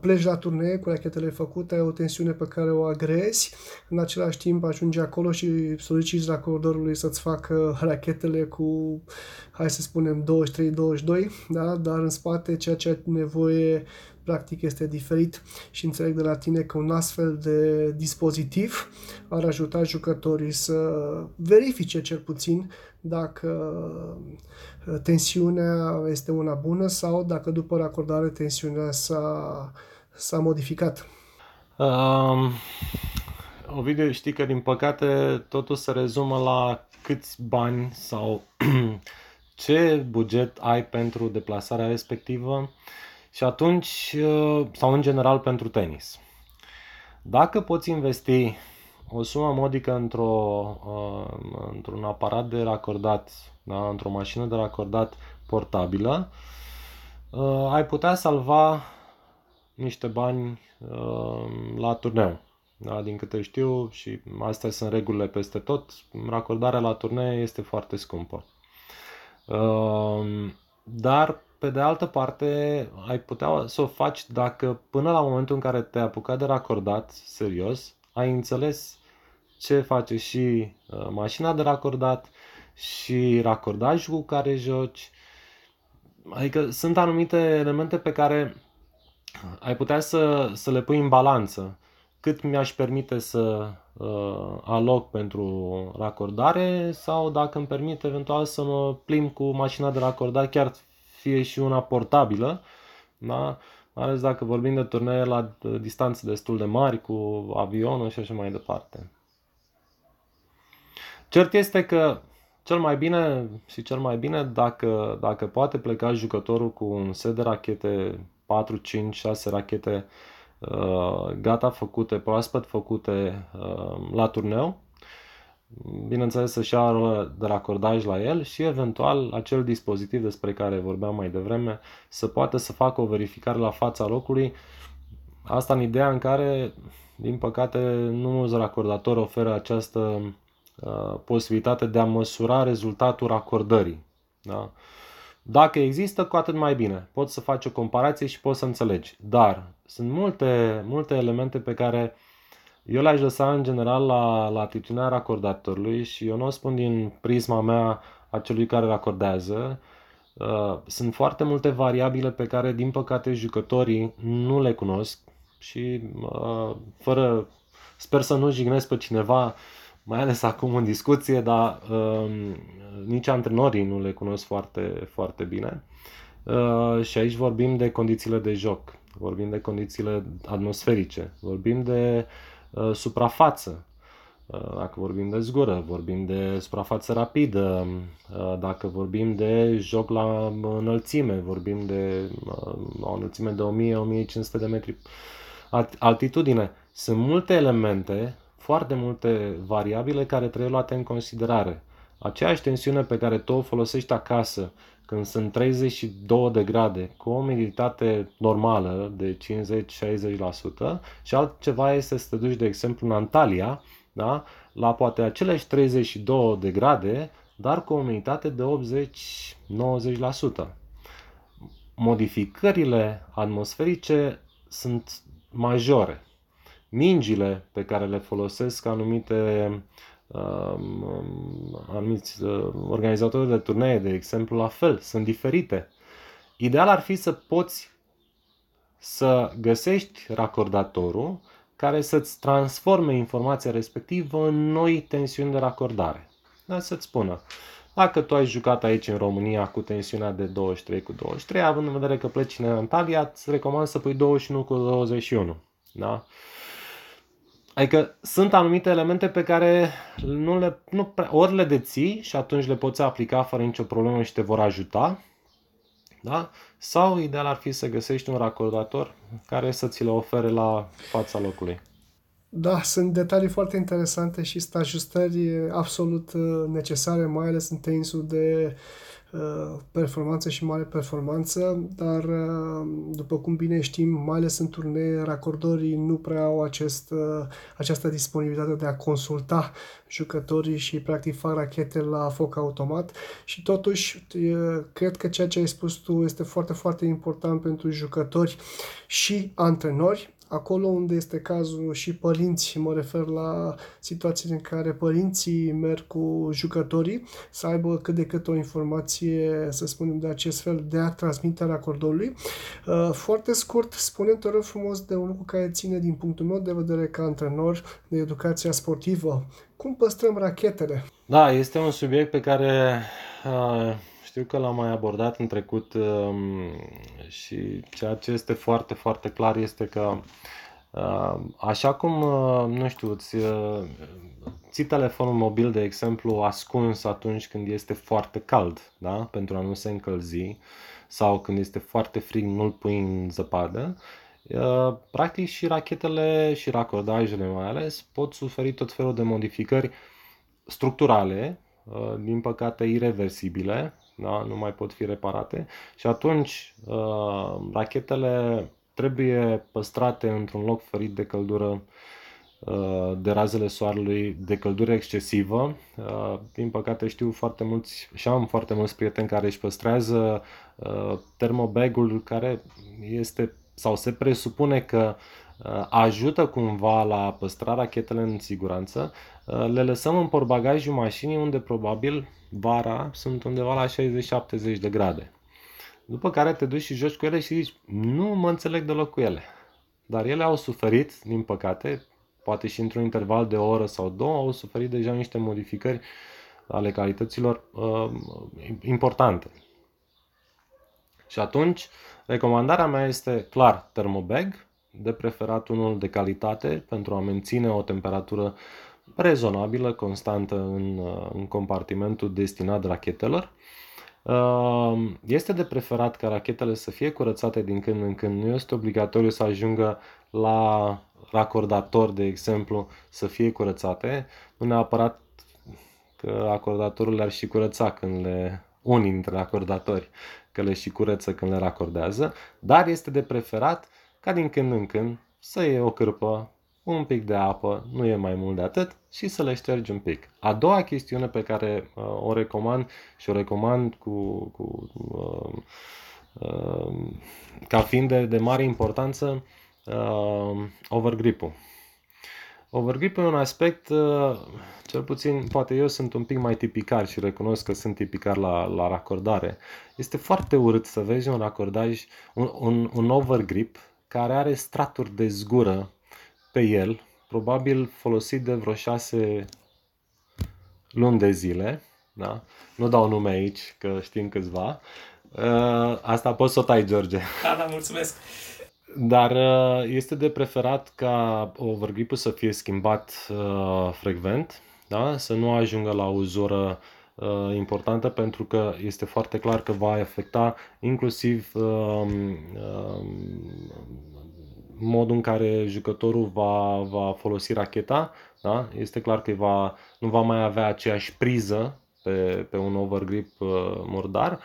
pleci la turnee cu rachetele făcute, ai o tensiune pe care o agrezi, în același timp ajungi acolo și soliciți racordorului să-ți facă rachetele cu, hai să spunem, 23-22, da? dar în spate ceea ce ai nevoie practic este diferit și înțeleg de la tine că un astfel de dispozitiv ar ajuta jucătorii să verifice cel puțin dacă uh, tensiunea este una bună sau dacă după racordare tensiunea s-a, s-a modificat. Um, Ovidiu, știi că din păcate totul se rezumă la câți bani sau ce buget ai pentru deplasarea respectivă și atunci, uh, sau în general pentru tenis. Dacă poți investi o sumă modică într-o, uh, într-un aparat de racordat, da, într-o mașină de racordat portabilă, uh, ai putea salva niște bani la turneu. Da, din câte știu și astea sunt regulile peste tot, racordarea la turnee este foarte scumpă. Dar pe de altă parte, ai putea să o faci dacă până la momentul în care te-ai apucat de racordat serios, ai înțeles ce face și uh, mașina de racordat și racordajul cu care joci. Adică sunt anumite elemente pe care ai putea să, să le pui în balanță. Cât mi-aș permite să uh, aloc pentru racordare sau dacă îmi permite eventual să mă plimb cu mașina de racordat chiar fie și una portabilă, da? mai ales dacă vorbim de turnee la distanțe destul de mari, cu avionul și așa mai departe. Cert este că cel mai bine și cel mai bine dacă, dacă poate pleca jucătorul cu un set de rachete 4, 5, 6 rachete uh, gata făcute, proaspăt făcute uh, la turneu, bineînțeles să-și ia de racordaj la el și eventual acel dispozitiv despre care vorbeam mai devreme să poată să facă o verificare la fața locului. Asta în ideea în care, din păcate, nu mulți racordatori oferă această uh, posibilitate de a măsura rezultatul racordării. Da? Dacă există, cu atât mai bine. Poți să faci o comparație și poți să înțelegi. Dar sunt multe, multe elemente pe care Eu le-aș lăsa în general la, la atitudinea racordatorului și eu nu o spun din prisma mea a celui care racordează. Uh, sunt foarte multe variabile pe care, din păcate, jucătorii nu le cunosc și uh, fără, sper să nu jignesc pe cineva, mai ales acum în discuție, dar uh, nici antrenorii nu le cunosc foarte, foarte bine. Uh, și aici vorbim de condițiile de joc, vorbim de condițiile atmosferice, vorbim de uh, suprafață, uh, dacă vorbim de zgură, vorbim de suprafață rapidă, uh, dacă vorbim de joc la înălțime, vorbim de uh, o înălțime de 1000-1500 de metri altitudine. Sunt multe elemente, foarte multe variabile care trebuie luate în considerare. Aceeași tensiune pe care tu o folosești acasă când sunt 32 de grade cu o umiditate normală de 50-60% și altceva este să te duci, de exemplu, în Antalya, da? la poate aceleași 32 de grade, dar cu o umiditate de 80-90%. Modificările atmosferice sunt majore. Mingile pe care le folosesc anumite anumiți uh, organizatori de turnee, de exemplu, la fel, sunt diferite. Ideal ar fi să poți să găsești racordatorul care să-ți transforme informația respectivă în noi tensiuni de racordare. Da, să-ți spună, dacă tu ai jucat aici în România cu tensiunea de 23 cu 23, având în vedere că pleci în Antalya, îți recomand să pui 21 cu 21. Da? Adică sunt anumite elemente pe care nu le, nu prea, ori le deții și atunci le poți aplica fără nicio problemă și te vor ajuta, da? sau ideal ar fi să găsești un racordator care să ți le ofere la fața locului. Da, sunt detalii foarte interesante și sunt ajustări absolut uh, necesare, mai ales în tenisul de Uh, performanță și mare performanță, dar uh, după cum bine știm, mai ales în turnee, racordorii nu prea au acest, uh, această disponibilitate de a consulta jucătorii și practic fac rachete la foc automat. Și totuși cred că ceea ce ai spus tu este foarte, foarte important pentru jucători și antrenori acolo unde este cazul și părinți, mă refer la situații în care părinții merg cu jucătorii, să aibă cât de cât o informație, să spunem, de acest fel, de a transmite acordului. Uh, foarte scurt, spune te rog frumos de un lucru care ține din punctul meu de vedere ca antrenor de educația sportivă. Cum păstrăm rachetele? Da, este un subiect pe care uh, știu că l-am mai abordat în trecut um, și ceea ce este foarte, foarte clar este că uh, așa cum, uh, nu știu, îți uh, ții telefonul mobil, de exemplu, ascuns atunci când este foarte cald, da? pentru a nu se încălzi, sau când este foarte frig, nu-l pui în zăpadă, practic și rachetele și racordajele mai ales pot suferi tot felul de modificări structurale, din păcate irreversibile, da? nu mai pot fi reparate și atunci uh, rachetele trebuie păstrate într-un loc ferit de căldură uh, de razele soarelui, de căldură excesivă. Uh, din păcate știu foarte mulți și am foarte mulți prieteni care își păstrează uh, termobagul care este sau se presupune că ajută cumva la păstra rachetele în siguranță, le lăsăm în portbagajul mașinii unde probabil vara sunt undeva la 60-70 de grade. După care te duci și joci cu ele și zici, nu mă înțeleg deloc cu ele. Dar ele au suferit, din păcate, poate și într-un interval de o oră sau două, au suferit deja niște modificări ale calităților uh, importante. Și atunci, recomandarea mea este clar termobag, de preferat unul de calitate pentru a menține o temperatură rezonabilă, constantă în, uh, în compartimentul destinat rachetelor. Uh, este de preferat ca rachetele să fie curățate din când în când. Nu este obligatoriu să ajungă la racordator, de exemplu, să fie curățate. Nu neapărat că acordatorul le-ar și curăța când le unii dintre acordatori că le și curăță când le racordează, dar este de preferat ca din când în când să iei o cârpă, un pic de apă, nu e mai mult de atât, și să le ștergi un pic. A doua chestiune pe care uh, o recomand și o recomand cu, cu uh, uh, ca fiind de, de mare importanță, uh, overgrip-ul. Overgrip e un aspect, uh, cel puțin, poate eu sunt un pic mai tipicar și recunosc că sunt tipicar la, la racordare. Este foarte urât să vezi un racordaj, un, un, un overgrip care are straturi de zgură pe el, probabil folosit de vreo șase luni de zile, da? nu dau nume aici, că știm câțiva, uh, asta poți să o tai, George. Da, da, mulțumesc. Dar uh, este de preferat ca overgrip să fie schimbat uh, frecvent, da? să nu ajungă la o uzură uh, importantă pentru că este foarte clar că va afecta inclusiv uh, uh, modul în care jucătorul va, va folosi racheta. Da? Este clar că va, nu va mai avea aceeași priză pe, pe un overgrip uh, murdar.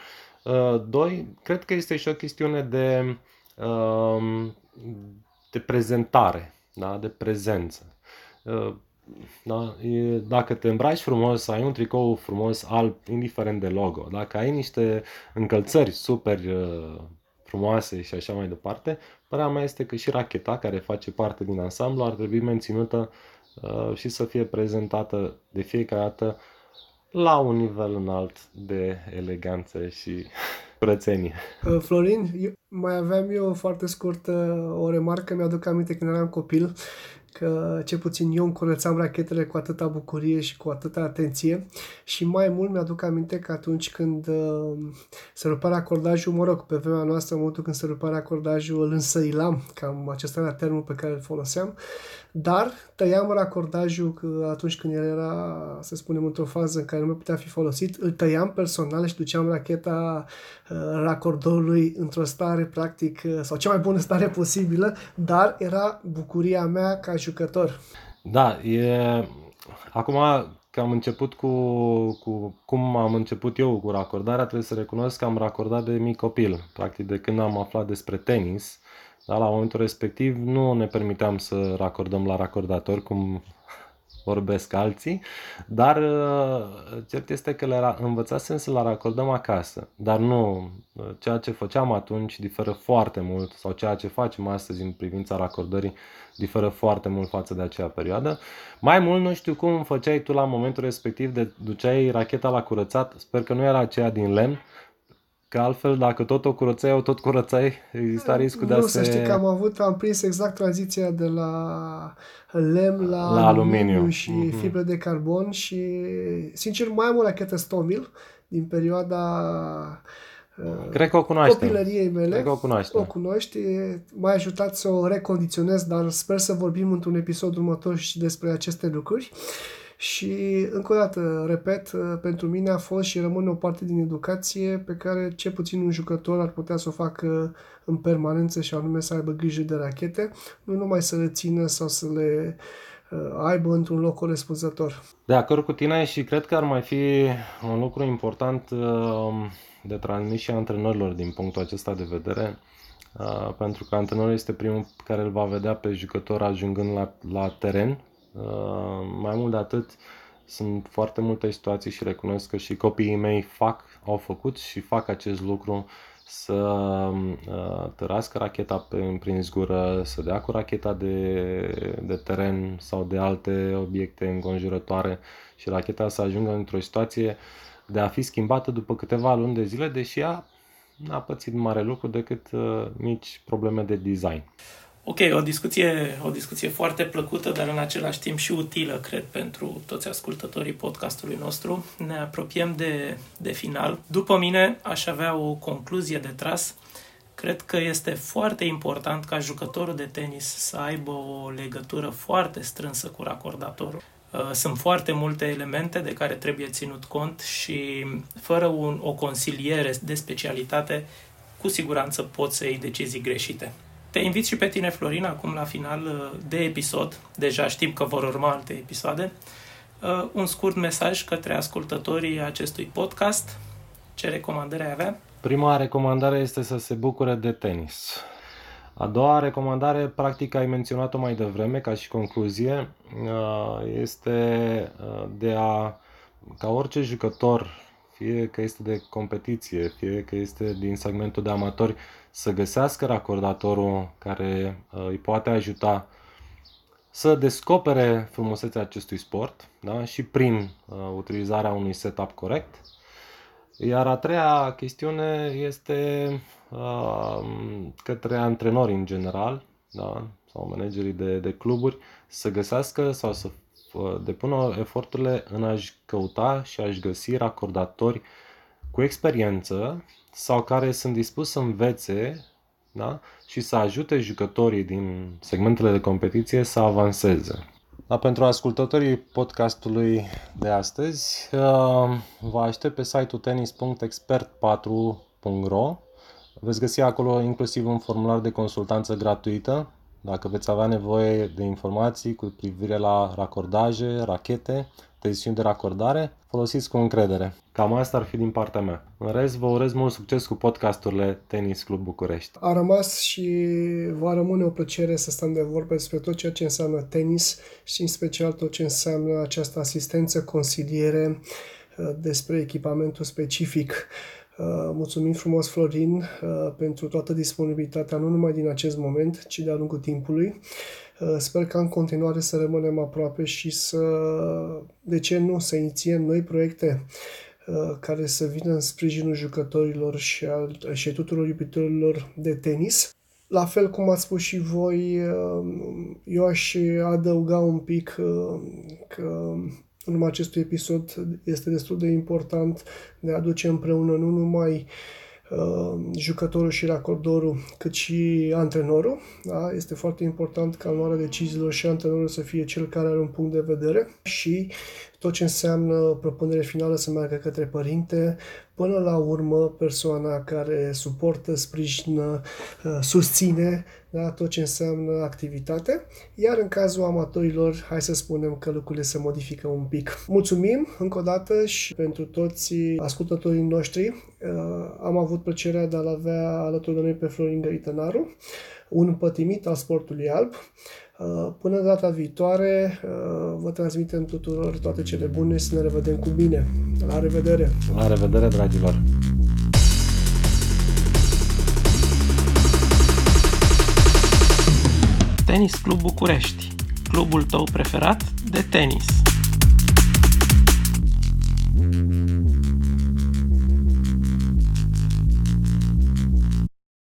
Uh, doi, cred că este și o chestiune de Um, de prezentare, da? de prezență. Uh, da? Dacă te îmbraci frumos, ai un tricou frumos, alb, indiferent de logo, dacă ai niște încălțări super uh, frumoase și așa mai departe, părerea mea este că și racheta, care face parte din ansamblu, ar trebui menținută uh, și să fie prezentată de fiecare dată la un nivel înalt de eleganță și curățenie. Florin, eu mai aveam eu foarte scurtă o remarcă, mi-aduc aminte când eram copil, că ce puțin eu îmi curățam rachetele cu atâta bucurie și cu atâta atenție și mai mult mi-aduc aminte că atunci când uh, se rupea acordajul, mă rog, pe vremea noastră, în momentul când se rupea acordajul, îl însăilam, cam acesta era termenul pe care îl foloseam, dar tăiam racordajul atunci când el era, să spunem, într-o fază în care nu mai putea fi folosit, îl tăiam personal și duceam racheta uh, racordorului într-o stare practic, uh, sau cea mai bună stare posibilă, dar era bucuria mea ca jucător. Da, e... Acum că am început cu, cu cum am început eu cu racordarea, trebuie să recunosc că am racordat de mic copil. Practic de când am aflat despre tenis, da, la momentul respectiv nu ne permiteam să racordăm la racordator, cum vorbesc alții, dar uh, cert este că le învățasem să le racordăm acasă, dar nu, ceea ce făceam atunci diferă foarte mult sau ceea ce facem astăzi în privința racordării diferă foarte mult față de acea perioadă. Mai mult nu știu cum făceai tu la momentul respectiv de duceai racheta la curățat, sper că nu era aceea din lemn, Că altfel, dacă tot o curățai, o tot curățai, exista riscul de a se... să știi că am avut, am prins exact tranziția de la lemn la, la aluminiu, aluminiu și mm-hmm. fibre de carbon și, sincer, mai am o rachetă Stomil din perioada uh, Cred că o cunoaște. copilăriei mele. Cred că o cunoaște. O cunoști. M-a ajutat să o recondiționez, dar sper să vorbim într-un episod următor și despre aceste lucruri. Și, încă o dată, repet, pentru mine a fost și rămâne o parte din educație pe care ce puțin un jucător ar putea să o facă în permanență și anume să aibă grijă de rachete, nu numai să le țină sau să le uh, aibă într-un loc corespunzător. De acord cu tine și cred că ar mai fi un lucru important uh, de transmis și antrenorilor din punctul acesta de vedere, uh, pentru că antrenorul este primul care îl va vedea pe jucător ajungând la, la teren Uh, mai mult de atât, sunt foarte multe situații și recunosc că și copiii mei fac, au făcut și fac acest lucru să uh, tărască racheta pe, prin zgură, să dea cu racheta de, de teren sau de alte obiecte înconjurătoare și racheta să ajungă într-o situație de a fi schimbată după câteva luni de zile, deși ea n-a pățit mare lucru decât uh, mici probleme de design. Ok, o discuție, o discuție foarte plăcută, dar în același timp și utilă, cred, pentru toți ascultătorii podcastului nostru. Ne apropiem de, de final. După mine, aș avea o concluzie de tras. Cred că este foarte important ca jucătorul de tenis să aibă o legătură foarte strânsă cu racordatorul. Uh, sunt foarte multe elemente de care trebuie ținut cont și fără un, o consiliere de specialitate, cu siguranță poți să iei decizii greșite. Te invit și pe tine, Florin, acum la final uh, de episod, deja știm că vor urma alte episoade, uh, un scurt mesaj către ascultătorii acestui podcast. Ce recomandări ai avea? Prima recomandare este să se bucure de tenis. A doua recomandare, practic ai menționat-o mai devreme ca și concluzie, uh, este de a, ca orice jucător, fie că este de competiție, fie că este din segmentul de amatori, să găsească racordatorul care uh, îi poate ajuta să descopere frumusețea acestui sport da? și prin uh, utilizarea unui setup corect. Iar a treia chestiune este uh, către antrenori în general da? sau managerii de, de cluburi să găsească sau să uh, depună eforturile în a-și căuta și a-și găsi racordatori cu experiență sau care sunt dispuși să învețe da? și să ajute jucătorii din segmentele de competiție să avanseze. Da, pentru ascultătorii podcastului de astăzi, uh, vă aștept pe site-ul tennis.expert4.ro Veți găsi acolo inclusiv un formular de consultanță gratuită dacă veți avea nevoie de informații cu privire la racordaje, rachete, tensiuni de racordare, folosiți cu încredere. Cam asta ar fi din partea mea. În rest, vă urez mult succes cu podcasturile Tenis Club București. A rămas și va rămâne o plăcere să stăm de vorbă despre tot ceea ce înseamnă tenis și în special tot ce înseamnă această asistență, consiliere uh, despre echipamentul specific. Uh, mulțumim frumos, Florin, uh, pentru toată disponibilitatea, nu numai din acest moment, ci de-a lungul timpului. Uh, sper ca în continuare să rămânem aproape și să, de ce nu, să inițiem noi proiecte care să vină în sprijinul jucătorilor și, al, și tuturor iubitorilor de tenis. La fel cum ați spus și voi, eu aș adăuga un pic că în urma acestui episod este destul de important de a aduce împreună nu numai uh, jucătorul și racordorul, cât și antrenorul. Da? Este foarte important ca în luarea deciziilor și antrenorul să fie cel care are un punct de vedere și tot ce înseamnă propunere finală să meargă către părinte, până la urmă persoana care suportă, sprijină, uh, susține da, tot ce înseamnă activitate, iar în cazul amatorilor, hai să spunem că lucrurile se modifică un pic. Mulțumim încă o dată și pentru toți ascultătorii noștri. Uh, am avut plăcerea de a-l avea alături de noi pe Florin Găritănaru, un pătimit al sportului alb. Uh, până data viitoare, uh, vă transmitem tuturor toate cele bune și să ne revedem cu bine. La revedere! La revedere, dragilor! Tenis Club București, clubul tău preferat de tenis.